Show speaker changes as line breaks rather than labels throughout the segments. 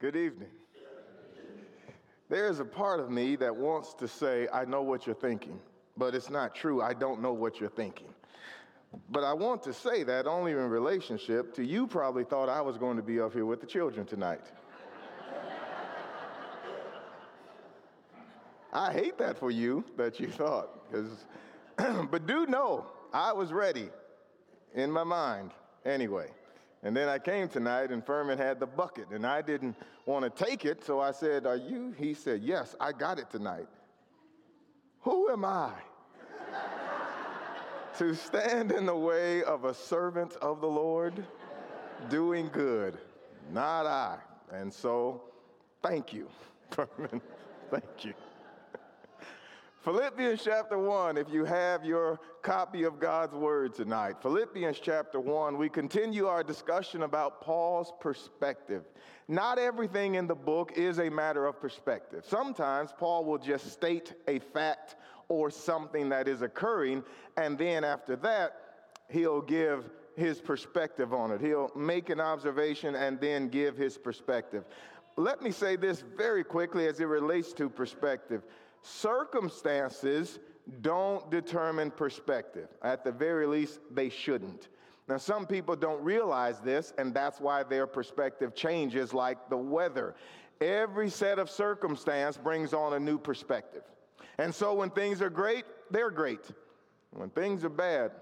Good evening. There is a part of me that wants to say, I know what you're thinking, but it's not true. I don't know what you're thinking. But I want to say that only in relationship to you, probably thought I was going to be up here with the children tonight. I hate that for you that you thought, because, but do know I was ready in my mind anyway. And then I came tonight and Furman had the bucket and I didn't want to take it. So I said, Are you? He said, Yes, I got it tonight. Who am I to stand in the way of a servant of the Lord doing good? Not I. And so, thank you, Furman. thank you. Philippians chapter 1, if you have your copy of God's Word tonight. Philippians chapter 1, we continue our discussion about Paul's perspective. Not everything in the book is a matter of perspective. Sometimes Paul will just state a fact or something that is occurring, and then after that, he'll give his perspective on it. He'll make an observation and then give his perspective. Let me say this very quickly as it relates to perspective. Circumstances don't determine perspective. At the very least, they shouldn't. Now, some people don't realize this, and that's why their perspective changes like the weather. Every set of circumstance brings on a new perspective. And so when things are great, they're great. When things are bad,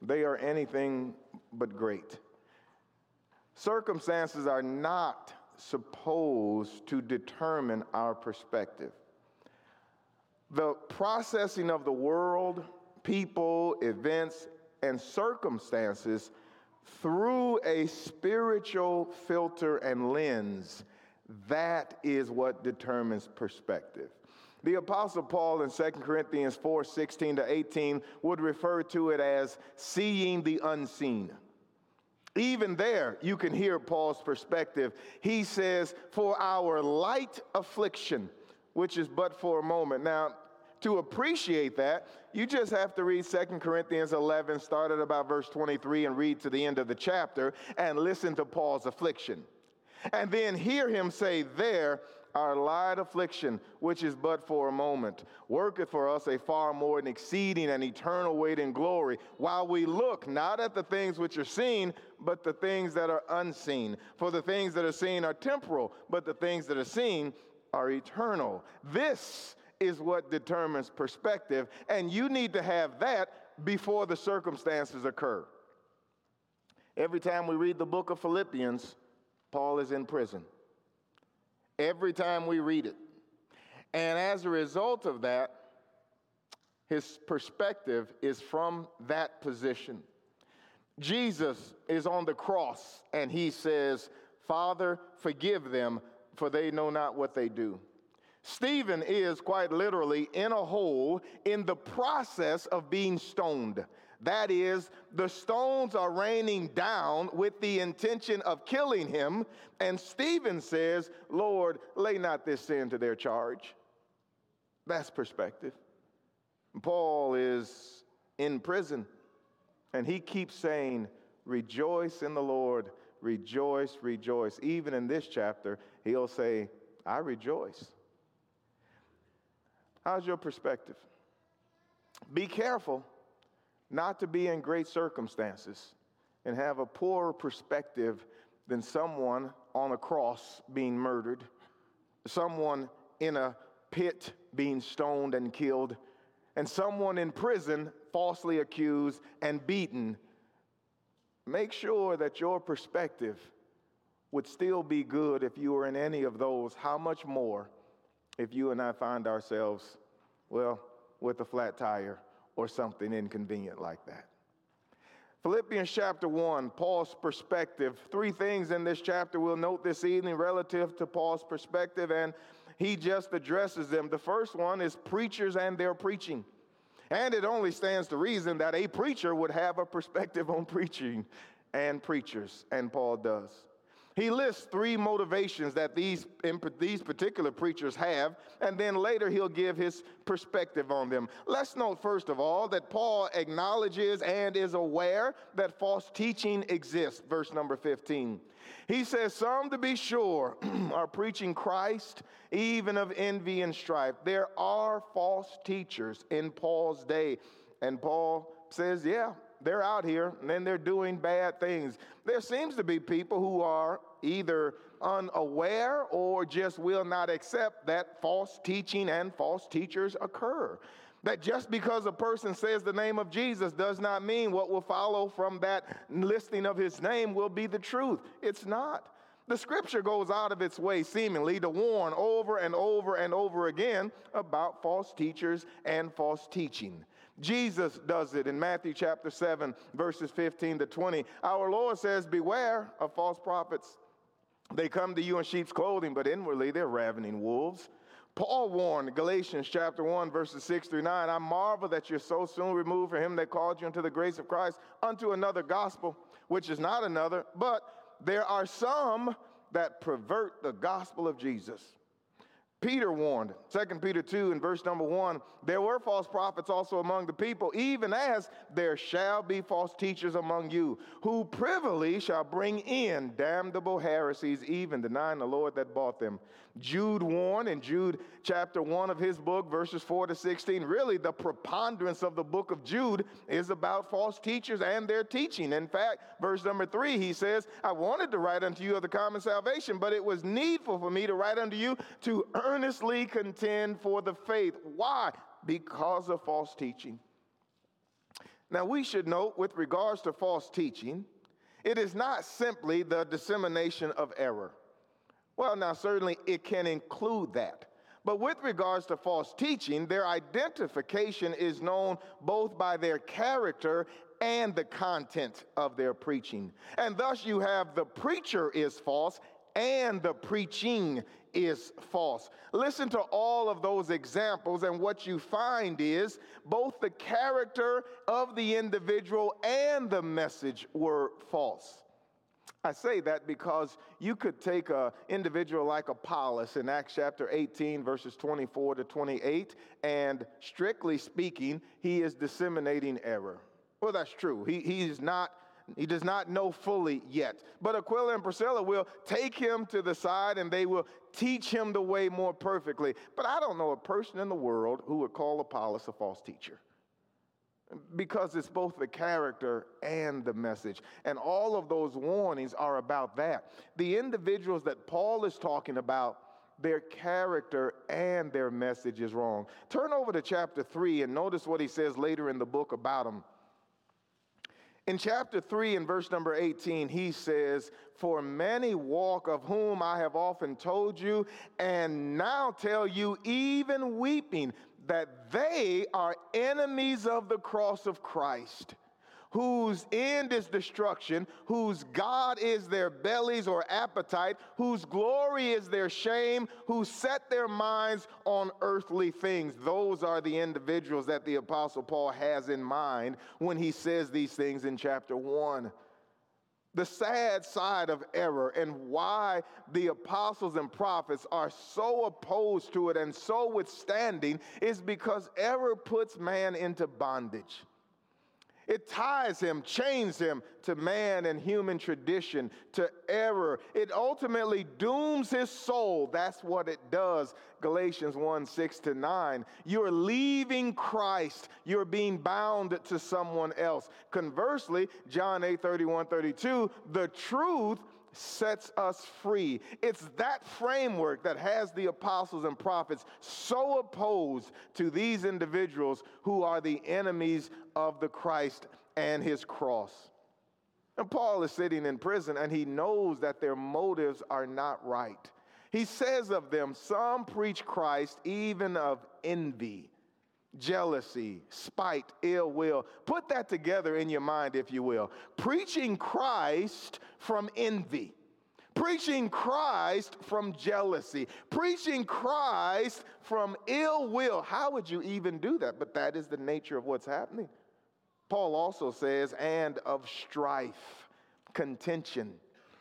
they are anything but great. Circumstances are not supposed to determine our perspective the processing of the world, people, events, and circumstances through a spiritual filter and lens, that is what determines perspective. The Apostle Paul in 2 Corinthians 4 16 to 18 would refer to it as seeing the unseen. Even there, you can hear Paul's perspective. He says, For our light affliction, which is but for a moment. Now, to appreciate that, you just have to read 2 Corinthians 11, start at about verse 23, and read to the end of the chapter and listen to Paul's affliction. And then hear him say, There, our light affliction, which is but for a moment, worketh for us a far more and exceeding and eternal weight in glory, while we look not at the things which are seen, but the things that are unseen. For the things that are seen are temporal, but the things that are seen are eternal. This is what determines perspective, and you need to have that before the circumstances occur. Every time we read the book of Philippians, Paul is in prison. Every time we read it. And as a result of that, his perspective is from that position. Jesus is on the cross and he says, Father, forgive them, for they know not what they do. Stephen is quite literally in a hole in the process of being stoned. That is, the stones are raining down with the intention of killing him. And Stephen says, Lord, lay not this sin to their charge. That's perspective. Paul is in prison, and he keeps saying, Rejoice in the Lord, rejoice, rejoice. Even in this chapter, he'll say, I rejoice. How's your perspective? Be careful not to be in great circumstances and have a poorer perspective than someone on a cross being murdered, someone in a pit being stoned and killed, and someone in prison falsely accused and beaten. Make sure that your perspective would still be good if you were in any of those. How much more? if you and I find ourselves, well, with a flat tire or something inconvenient like that. Philippians chapter 1, Paul's perspective. Three things in this chapter we'll note this evening relative to Paul's perspective, and he just addresses them. The first one is preachers and their preaching. And it only stands to reason that a preacher would have a perspective on preaching and preachers, and Paul does. He lists three motivations that these, these particular preachers have, and then later he'll give his perspective on them. Let's note, first of all, that Paul acknowledges and is aware that false teaching exists. Verse number 15. He says, Some, to be sure, are preaching Christ, even of envy and strife. There are false teachers in Paul's day. And Paul says, Yeah, they're out here and they're doing bad things. There seems to be people who are either unaware or just will not accept that false teaching and false teachers occur. That just because a person says the name of Jesus does not mean what will follow from that listing of his name will be the truth. It's not. The scripture goes out of its way, seemingly, to warn over and over and over again about false teachers and false teaching. Jesus does it in Matthew chapter 7, verses 15 to 20. Our Lord says, Beware of false prophets. They come to you in sheep's clothing, but inwardly they're ravening wolves. Paul warned Galatians chapter 1, verses 6 through 9 I marvel that you're so soon removed from him that called you into the grace of Christ unto another gospel, which is not another, but there are some that pervert the gospel of Jesus. Peter warned, 2 Peter 2 and verse number 1, there were false prophets also among the people, even as there shall be false teachers among you, who privily shall bring in damnable heresies, even denying the Lord that bought them. Jude warned in Jude chapter 1 of his book, verses 4 to 16. Really, the preponderance of the book of Jude is about false teachers and their teaching. In fact, verse number 3, he says, I wanted to write unto you of the common salvation, but it was needful for me to write unto you to earnestly contend for the faith. Why? Because of false teaching. Now, we should note with regards to false teaching, it is not simply the dissemination of error. Well, now, certainly it can include that. But with regards to false teaching, their identification is known both by their character and the content of their preaching. And thus you have the preacher is false and the preaching is false. Listen to all of those examples, and what you find is both the character of the individual and the message were false. I say that because you could take an individual like Apollos in Acts chapter 18, verses 24 to 28, and strictly speaking, he is disseminating error. Well, that's true. He, he is not. He does not know fully yet. But Aquila and Priscilla will take him to the side and they will teach him the way more perfectly. But I don't know a person in the world who would call Apollos a false teacher because it's both the character and the message. And all of those warnings are about that. The individuals that Paul is talking about, their character and their message is wrong. Turn over to chapter 3 and notice what he says later in the book about them. In chapter 3 and verse number 18, he says, For many walk of whom I have often told you, and now tell you, even weeping, that they are enemies of the cross of Christ, whose end is destruction, whose God is their bellies or appetite, whose glory is their shame, who set their minds on earthly things. Those are the individuals that the Apostle Paul has in mind when he says these things in chapter 1 the sad side of error and why the apostles and prophets are so opposed to it and so withstanding is because error puts man into bondage. It ties him, chains him to man and human tradition, to error. It ultimately dooms his soul. That's what it does. Galatians 1 6 to 9. You're leaving Christ, you're being bound to someone else. Conversely, John 8 31 32, the truth sets us free. It's that framework that has the apostles and prophets so opposed to these individuals who are the enemies of the Christ and his cross. And Paul is sitting in prison and he knows that their motives are not right. He says of them, Some preach Christ even of envy jealousy, spite, ill will. Put that together in your mind, if you will. Preaching Christ from envy. Preaching Christ from jealousy, preaching Christ from ill will. How would you even do that? But that is the nature of what's happening. Paul also says, and of strife, contention,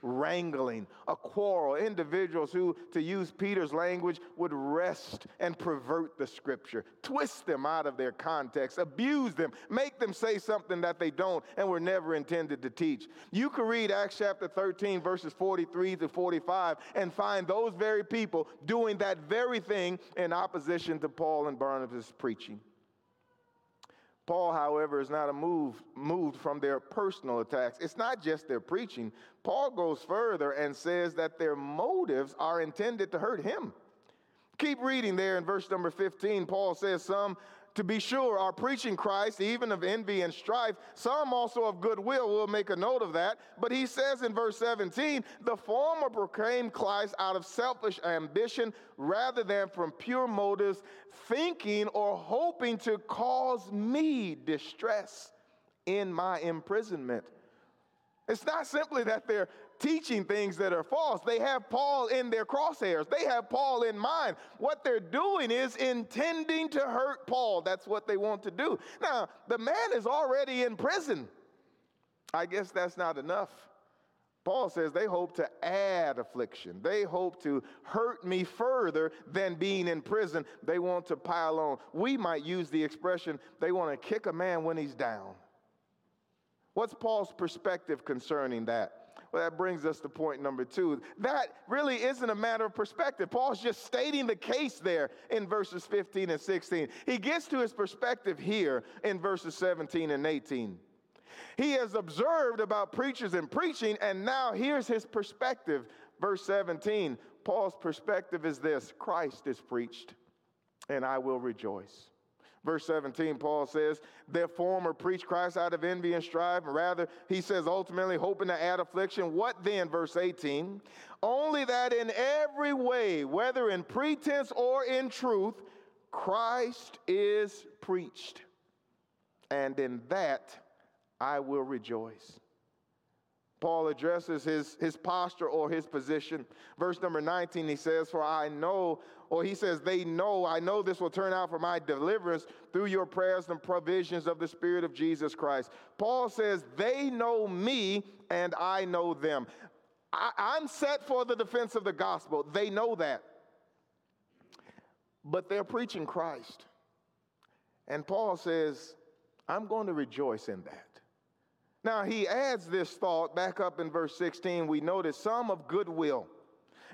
wrangling, a quarrel, individuals who, to use Peter's language, would wrest and pervert the scripture, twist them out of their context, abuse them, make them say something that they don't and were never intended to teach. You can read Acts chapter 13, verses 43 to 45, and find those very people doing that very thing in opposition to Paul and Barnabas' preaching. Paul, however, is not move, moved from their personal attacks. It's not just their preaching. Paul goes further and says that their motives are intended to hurt him. Keep reading there in verse number 15. Paul says, Some to be sure, are preaching Christ, even of envy and strife. Some also of goodwill will make a note of that. But he says in verse 17, the former proclaim Christ out of selfish ambition rather than from pure motives, thinking or hoping to cause me distress in my imprisonment. It's not simply that they're teaching things that are false. They have Paul in their crosshairs, they have Paul in mind. What they're doing is intending to hurt Paul. That's what they want to do. Now, the man is already in prison. I guess that's not enough. Paul says they hope to add affliction. They hope to hurt me further than being in prison. They want to pile on. We might use the expression they want to kick a man when he's down. What's Paul's perspective concerning that? Well, that brings us to point number two. That really isn't a matter of perspective. Paul's just stating the case there in verses 15 and 16. He gets to his perspective here in verses 17 and 18. He has observed about preachers and preaching, and now here's his perspective. Verse 17 Paul's perspective is this Christ is preached, and I will rejoice. Verse 17, Paul says, Their former preached Christ out of envy and strife, rather, he says, ultimately hoping to add affliction. What then, verse 18? Only that in every way, whether in pretense or in truth, Christ is preached. And in that I will rejoice. Paul addresses his, his posture or his position. Verse number 19, he says, For I know or he says, They know, I know this will turn out for my deliverance through your prayers and provisions of the Spirit of Jesus Christ. Paul says, They know me and I know them. I, am set for the defense of the gospel. They know that. But they're preaching Christ. And Paul says, I'm going to rejoice in that. Now, he adds this thought back up in verse 16. We notice some of goodwill.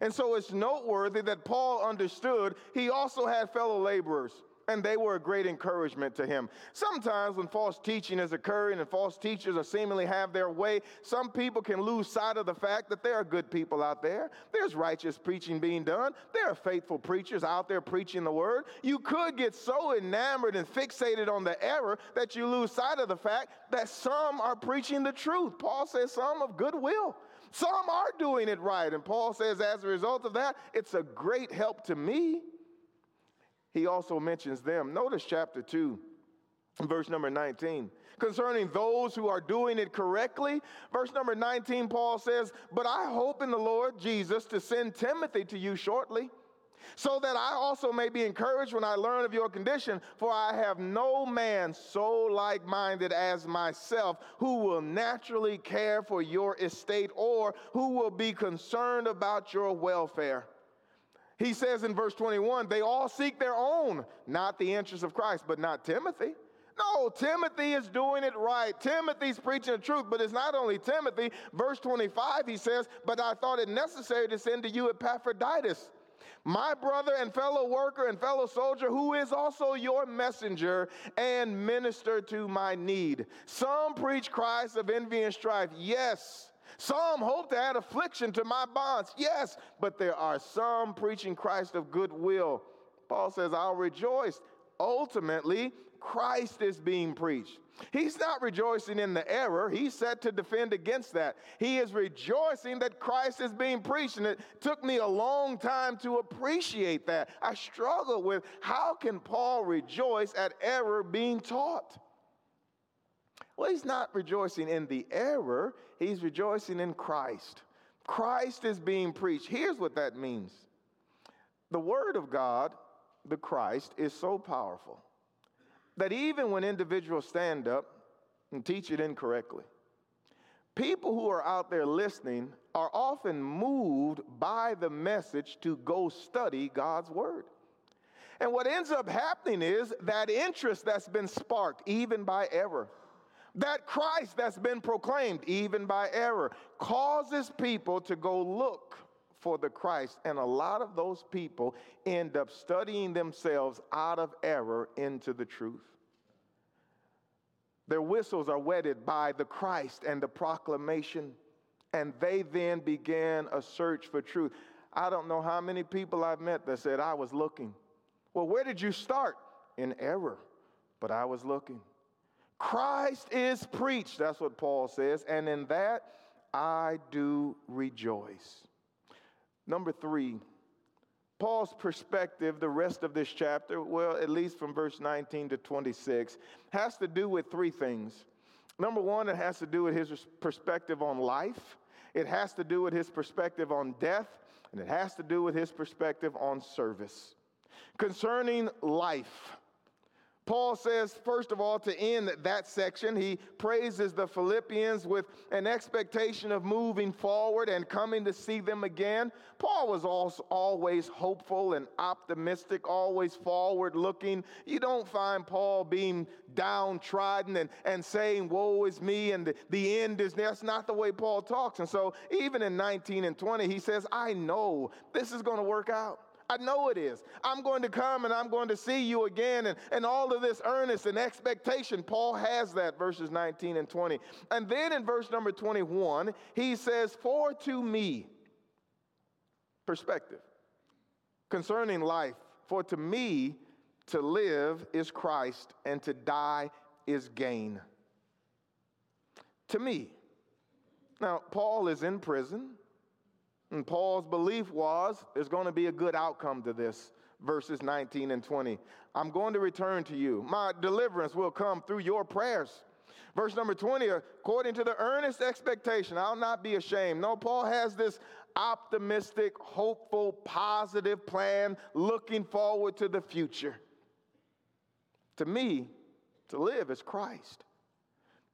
And so it's noteworthy that Paul understood he also had fellow laborers and they were a great encouragement to him. Sometimes when false teaching is occurring and false teachers are seemingly have their way, some people can lose sight of the fact that there are good people out there. There's righteous preaching being done. There are faithful preachers out there preaching the word. You could get so enamored and fixated on the error that you lose sight of the fact that some are preaching the truth. Paul says some of goodwill. Some are doing it right. And Paul says, as a result of that, it's a great help to me. He also mentions them. Notice chapter 2, verse number 19. Concerning those who are doing it correctly, verse number 19, Paul says, But I hope in the Lord Jesus to send Timothy to you shortly so that I also may be encouraged when I learn of your condition. For I have no man so like minded as myself who will naturally care for your estate or who will be concerned about your welfare. He says in verse 21 they all seek their own, not the interest of Christ, but not Timothy. No, Timothy is doing it right. Timothy's preaching the truth, but it's not only Timothy. Verse 25, he says, But I thought it necessary to send to you Epaphroditus my brother and fellow worker and fellow soldier, who is also your messenger and minister to my need. Some preach Christ of envy and strife, yes. Some hope to add affliction to my bonds, yes. But there are some preaching Christ of goodwill. Paul says, I'll rejoice. Ultimately, Christ is being preached. He's not rejoicing in the error. He's set to defend against that. He is rejoicing that Christ is being preached. And it took me a long time to appreciate that. I struggle with how can Paul rejoice at error being taught? Well, he's not rejoicing in the error, he's rejoicing in Christ. Christ is being preached. Here's what that means the Word of God, the Christ, is so powerful that even when individuals stand up and teach it incorrectly, People who are out there listening are often moved by the message to go study God's word. And what ends up happening is that interest that's been sparked, even by error, that Christ that's been proclaimed, even by error, causes people to go look for the Christ. And a lot of those people end up studying themselves out of error into the truth. Their whistles are wetted by the Christ and the proclamation, and they then began a search for truth. I don't know how many people I've met that said, I was looking. Well, where did you start? In error, but I was looking. Christ is preached, that's what Paul says, and in that I do rejoice. Number three, Paul's perspective, the rest of this chapter, well, at least from verse 19 to 26, has to do with three things. Number one, it has to do with his perspective on life, it has to do with his perspective on death, and it has to do with his perspective on service. Concerning life, Paul says, first of all, to end that section, he praises the Philippians with an expectation of moving forward and coming to see them again. Paul was also always hopeful and optimistic, always forward looking. You don't find Paul being downtrodden and, and saying, Woe is me, and the, the end is That's not the way Paul talks. And so, even in 19 and 20, he says, I know this is going to work out. I know it is. I'm going to come and I'm going to see you again. And, and all of this earnest and expectation, Paul has that, verses 19 and 20. And then in verse number 21, he says, For to me, perspective concerning life, for to me to live is Christ and to die is gain. To me. Now, Paul is in prison. And Paul's belief was there's going to be a good outcome to this, verses 19 and 20. I'm going to return to you. My deliverance will come through your prayers. Verse number 20, according to the earnest expectation, I'll not be ashamed. No, Paul has this optimistic, hopeful, positive plan looking forward to the future. To me, to live is Christ.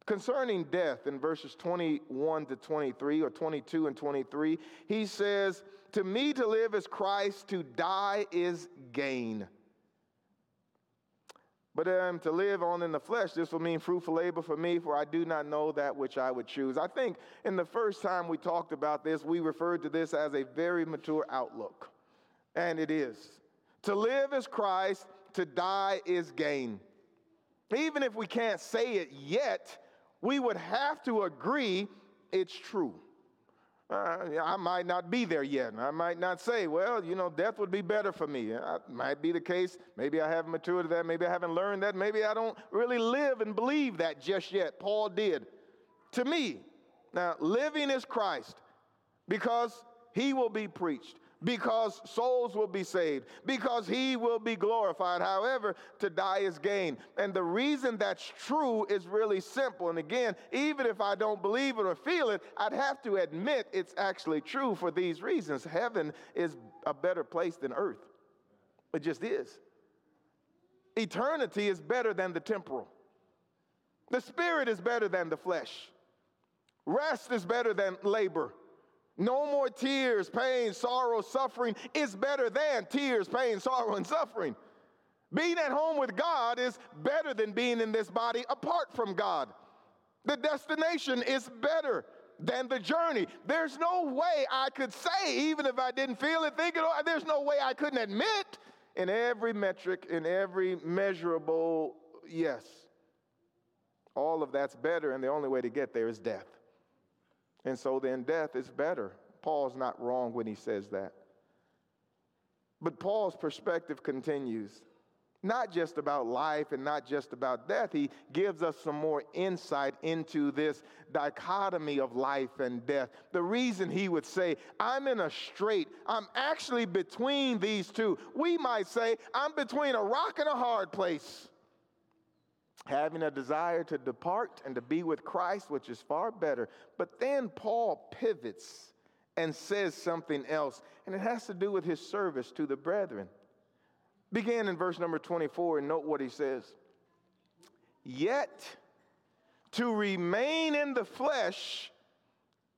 Concerning death in verses 21 to 23 or 22 and 23, he says, To me to live is Christ, to die is gain. But um, to live on in the flesh, this will mean fruitful labor for me, for I do not know that which I would choose. I think in the first time we talked about this, we referred to this as a very mature outlook. And it is. To live is Christ, to die is gain. Even if we can't say it yet, we would have to agree it's true. Uh, I might not be there yet. I might not say, well, you know, death would be better for me. That might be the case. Maybe I haven't matured to that. Maybe I haven't learned that. Maybe I don't really live and believe that just yet. Paul did. To me, now, living is Christ because he will be preached because souls will be saved, because he will be glorified. However, to die is gain. And the reason that's true is really simple. And again, even if I don't believe it or feel it, I'd have to admit it's actually true for these reasons. Heaven is a better place than earth, it just is. Eternity is better than the temporal. The spirit is better than the flesh. Rest is better than labor. No more tears, pain, sorrow, suffering is better than tears, pain, sorrow, and suffering. Being at home with God is better than being in this body apart from God. The destination is better than the journey. There's no way I could say, even if I didn't feel it, think it, there's no way I couldn't admit in every metric, in every measurable yes. All of that's better, and the only way to get there is death. And so then death is better. Paul's not wrong when he says that. But Paul's perspective continues, not just about life and not just about death. He gives us some more insight into this dichotomy of life and death. The reason he would say, I'm in a strait, I'm actually between these two. We might say, I'm between a rock and a hard place having a desire to depart and to be with Christ, which is far better. But then Paul pivots and says something else, and it has to do with his service to the brethren. Begin in verse number 24 and note what he says. Yet to remain in the flesh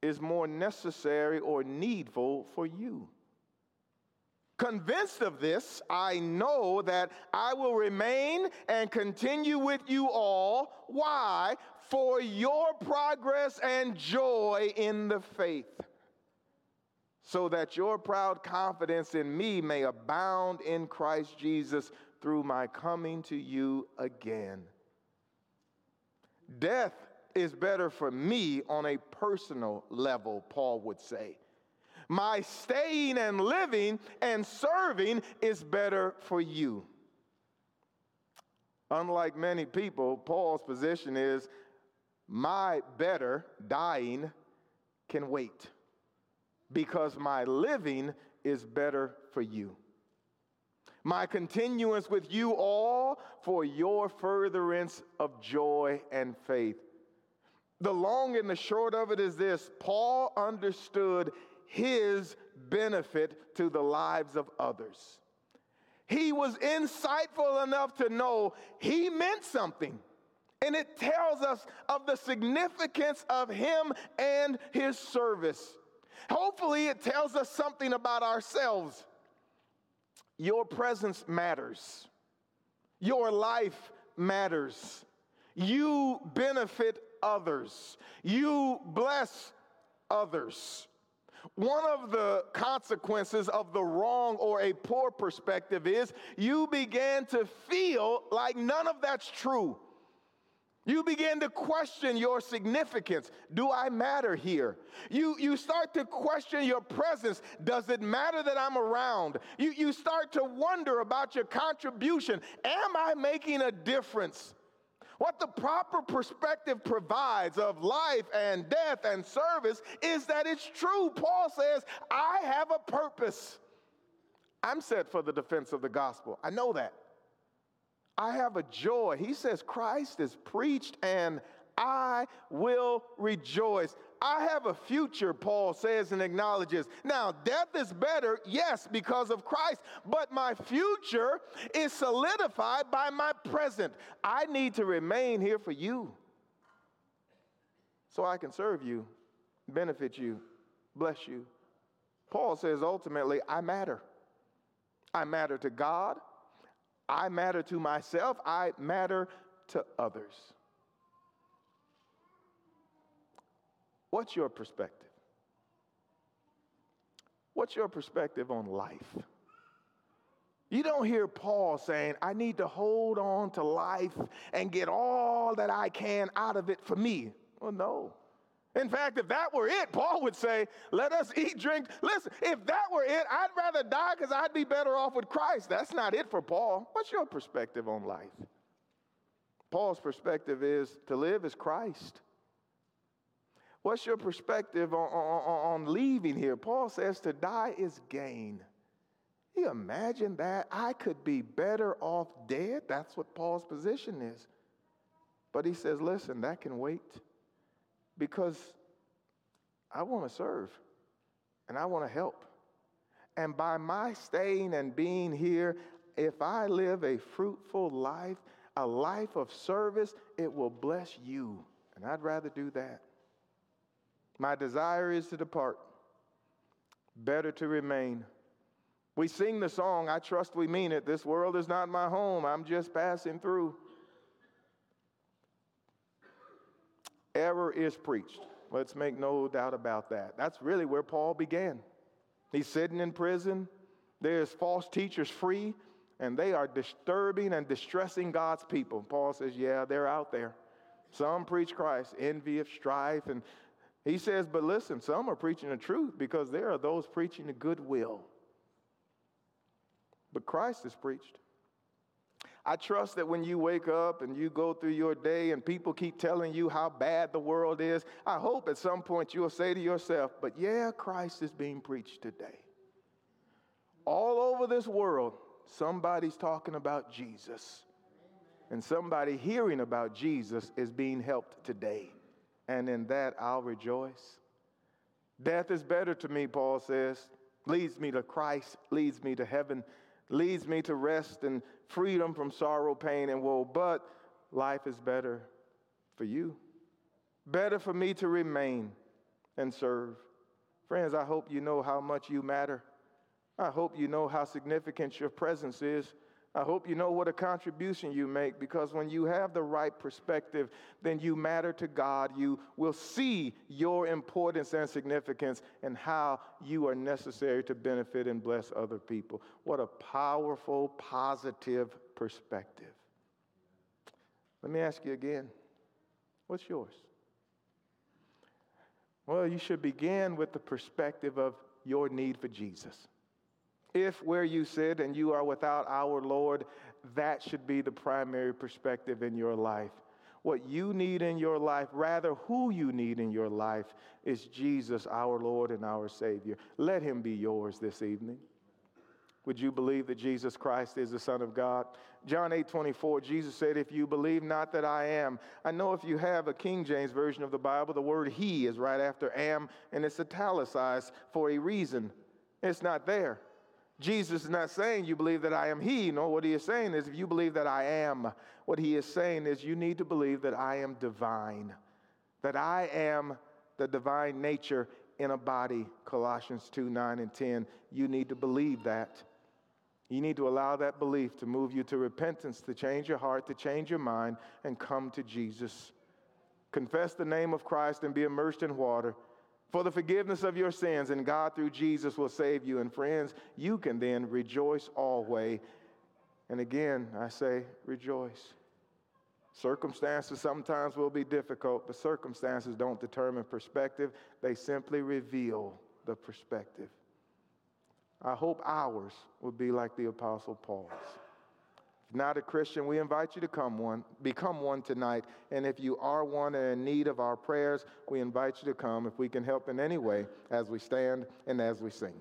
is more necessary or needful for you. Convinced of this, I know that I will remain and continue with you all. Why? For your progress and joy in the faith, so that your proud confidence in me may abound in Christ Jesus through my coming to you again. Death is better for me on a personal level, Paul would say. My staying and living and serving is better for you. Unlike many people, Paul's position is my better, dying, can wait because my living is better for you. My continuance with you all for your furtherance of joy and faith. The long and the short of it is this Paul understood his benefit to the lives of others. He was insightful enough to know he meant something. And it tells us of the significance of him and his service. Hopefully, it tells us something about ourselves. Your presence matters, your life matters. You benefit others, you bless others. One of the consequences of the wrong or a poor perspective is you begin to feel like none of that's true. You begin to question your significance. Do I matter here? You, you start to question your presence. Does it matter that I'm around? You, you start to wonder about your contribution. Am I making a difference? What the proper perspective provides of life and death and service is that it's true. Paul says, I have a purpose. I'm set for the defense of the gospel. I know that. I have a joy. He says, Christ is preached and I will rejoice. I have a future, Paul says and acknowledges. Now, death is better, yes, because of Christ, but my future is solidified by my present. I need to remain here for you so I can serve you, benefit you, bless you. Paul says ultimately, I matter. I matter to God, I matter to myself, I matter to others. What's your perspective? What's your perspective on life? You don't hear Paul saying, I need to hold on to life and get all that I can out of it for me. Well, no. In fact, if that were it, Paul would say, Let us eat, drink. Listen, if that were it, I'd rather die because I'd be better off with Christ. That's not it for Paul. What's your perspective on life? Paul's perspective is to live as Christ What's your perspective on, on, on, leaving here? Paul says to die is gain. You imagine that? I could be better off dead. That's what Paul's position is. But he says, listen, that can wait because I want to serve and I want to help. And by my staying and being here, if I live a fruitful life, a life of service, it will bless you. And I'd rather do that. My desire is to depart, better to remain. We sing the song, I trust we mean it. This world is not my home, I'm just passing through. Error is preached. Let's make no doubt about that. That's really where Paul began. He's sitting in prison, there's false teachers free, and they are disturbing and distressing God's people. Paul says, Yeah, they're out there. Some preach Christ, envy of strife, and he says, but listen, some are preaching the truth because there are those preaching the goodwill. But Christ is preached. I trust that when you wake up and you go through your day and people keep telling you how bad the world is, I hope at some point you'll say to yourself, but yeah, Christ is being preached today. All over this world, somebody's talking about Jesus. And somebody hearing about Jesus is being helped today and in that I'll rejoice. Death is better to me, Paul says, leads me to Christ, leads me to heaven, leads me to rest and freedom from sorrow, pain, and woe. But life is better for you. Better for me to remain and serve. Friends, I hope you know how much you matter. I hope you know how significant your presence is. I hope you know what a contribution you make because when you have the right perspective, then you matter to God. You will see your importance and significance and how you are necessary to benefit and bless other people. What a powerful, positive perspective. Let me ask you again what's yours? Well, you should begin with the perspective of your need for Jesus. If where you sit and you are without our Lord, that should be the primary perspective in your life. What you need in your life, rather, who you need in your life, is Jesus, our Lord and our Savior. Let Him be yours this evening. Would you believe that Jesus Christ is the Son of God? John 8 24, Jesus said, If you believe not that I am, I know if you have a King James version of the Bible, the word he is right after am, and it's italicized for a reason. It's not there. Jesus is not saying you believe that I am He. No, what He is saying is if you believe that I am, what He is saying is you need to believe that I am divine, that I am the divine nature in a body. Colossians 2 9 and 10. You need to believe that. You need to allow that belief to move you to repentance, to change your heart, to change your mind, and come to Jesus. Confess the name of Christ and be immersed in water for the forgiveness of your sins, and God through Jesus will save you. And friends, you can then rejoice always. And again, I say rejoice. Circumstances sometimes will be difficult, but circumstances don't determine perspective, they simply reveal the perspective. I hope ours will be like the Apostle Paul's not a Christian, we invite you to come one, become one tonight. And if you are one and in need of our prayers, we invite you to come if we can help in any way as we stand and as we sing.